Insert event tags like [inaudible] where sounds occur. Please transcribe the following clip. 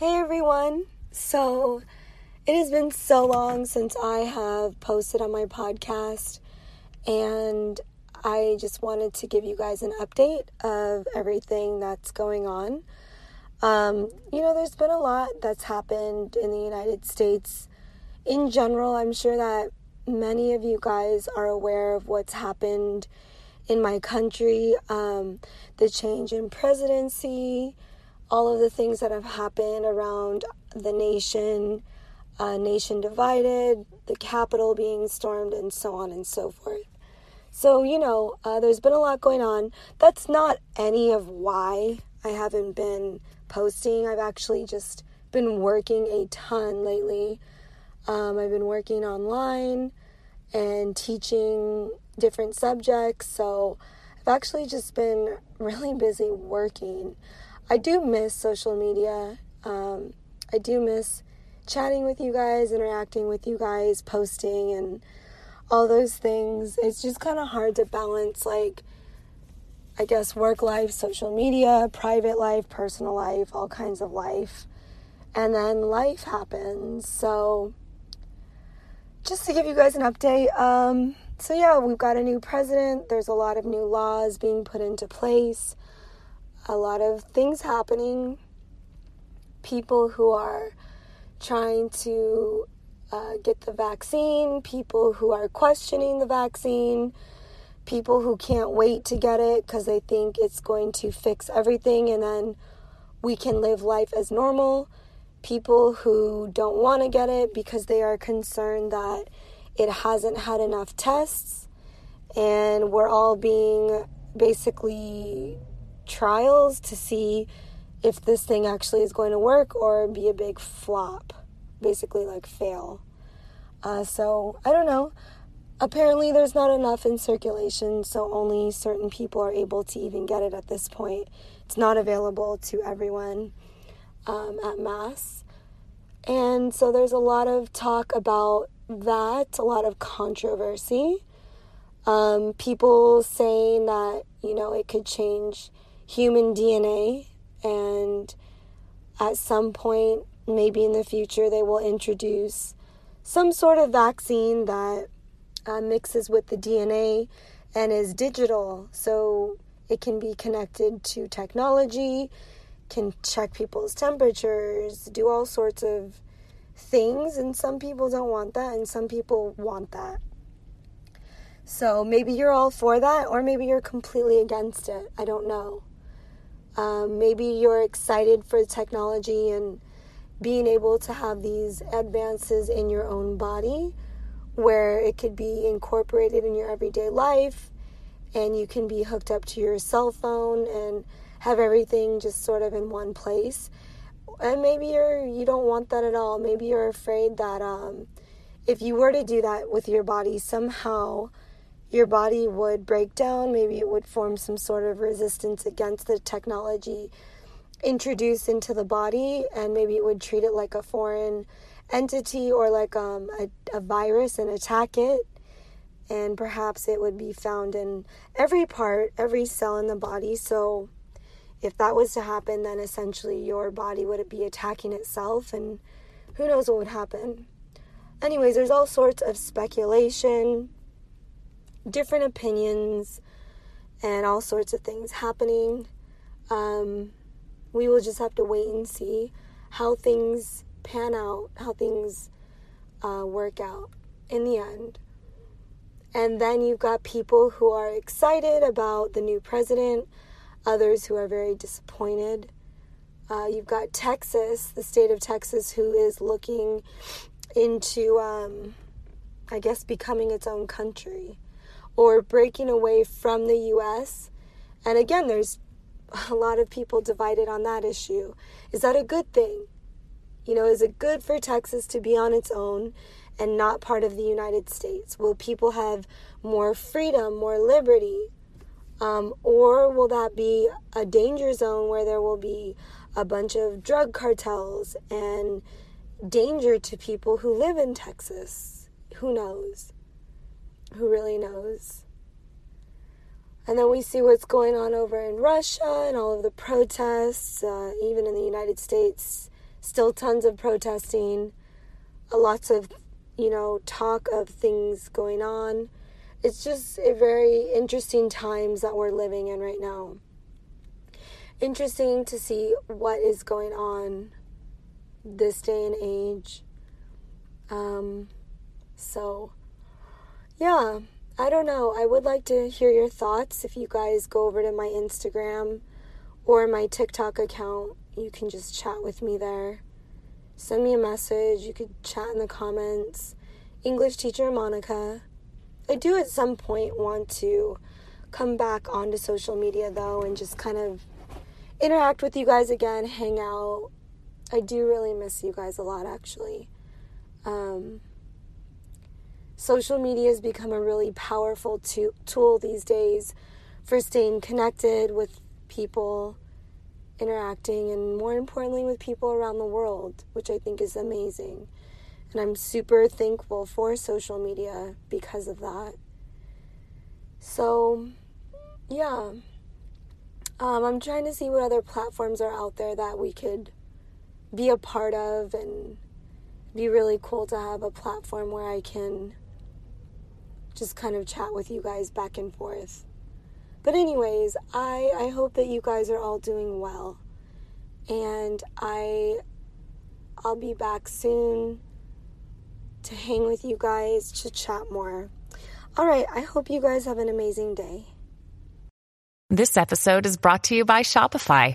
Hey everyone! So, it has been so long since I have posted on my podcast, and I just wanted to give you guys an update of everything that's going on. Um, you know, there's been a lot that's happened in the United States in general. I'm sure that many of you guys are aware of what's happened in my country, um, the change in presidency all of the things that have happened around the nation, uh, nation divided, the Capitol being stormed, and so on and so forth. So, you know, uh, there's been a lot going on. That's not any of why I haven't been posting. I've actually just been working a ton lately. Um, I've been working online and teaching different subjects. So, I've actually just been [laughs] really busy working. I do miss social media. Um, I do miss chatting with you guys, interacting with you guys, posting, and all those things. It's just kind of hard to balance, like, I guess, work life, social media, private life, personal life, all kinds of life. And then life happens. So, just to give you guys an update, um, so yeah, we've got a new president. There's a lot of new laws being put into place a lot of things happening. People who are trying to uh, get the vaccine, people who are questioning the vaccine, people who can't wait to get it because they think it's going to fix everything and then we can live life as normal. People who don't want to get it because they are concerned that it hasn't had enough tests and we're all being basically trials to see if this thing actually is going to work or be a big flop, basically like fail. Uh, so I don't know. Apparently, there's not enough in circulation, so only certain people are able to even get it at this point. It's not available to everyone um, at mass. And so there's a lot of talk about that, a lot of controversy. Um, people saying that, you know, it could change human DNA, and at some point, maybe in the future, they will introduce some sort of vaccine that uh, mixes with the DNA and is digital. So it can be connected to technology, can check people's temperatures, do all sorts of things. And some people don't want that, and some people want that. So maybe you're all for that, or maybe you're completely against it. I don't know. Um, maybe you're excited for technology and being able to have these advances in your own body where it could be incorporated in your everyday life and you can be hooked up to your cell phone and have everything just sort of in one place. And maybe you're you don't want that at all. Maybe you're afraid that um, if you were to do that with your body somehow your body would break down. Maybe it would form some sort of resistance against the technology introduced into the body, and maybe it would treat it like a foreign entity or like um, a, a virus and attack it. And perhaps it would be found in every part, every cell in the body. So, if that was to happen, then essentially your body would be attacking itself, and who knows what would happen. Anyways, there's all sorts of speculation different opinions and all sorts of things happening. Um, we will just have to wait and see how things pan out, how things uh, work out in the end. And then you've got people who are excited about the new president, others who are very disappointed. Uh, you've got Texas, the state of Texas, who is looking into, um, I guess, becoming its own country or breaking away from the US. And again, there's a lot of people divided on that issue. Is that a good thing? You know, is it good for Texas to be on its own and not part of the United States? Will people have more freedom, more liberty? Um, or will that be a danger zone where there will be a bunch of drug cartels and danger to people who live in Texas? Who knows? Who really knows? And then we see what's going on over in Russia and all of the protests, uh, even in the United States, still tons of protesting, lots of, you know, talk of things going on. It's just a very interesting times that we're living in right now. Interesting to see what is going on this day and age. Um, so, yeah, I don't know. I would like to hear your thoughts if you guys go over to my Instagram or my TikTok account. You can just chat with me there. Send me a message. You could chat in the comments. English teacher Monica. I do at some point want to come back onto social media though and just kind of interact with you guys again, hang out. I do really miss you guys a lot actually. Um, social media has become a really powerful to- tool these days for staying connected with people, interacting, and more importantly, with people around the world, which I think is amazing. And I'm super thankful for social media because of that. So, yeah. Um, I'm trying to see what other platforms are out there that we could be a part of and be really cool to have a platform where I can just kind of chat with you guys back and forth. But anyways, I I hope that you guys are all doing well. And I I'll be back soon to hang with you guys, to chat more. All right, I hope you guys have an amazing day. This episode is brought to you by Shopify.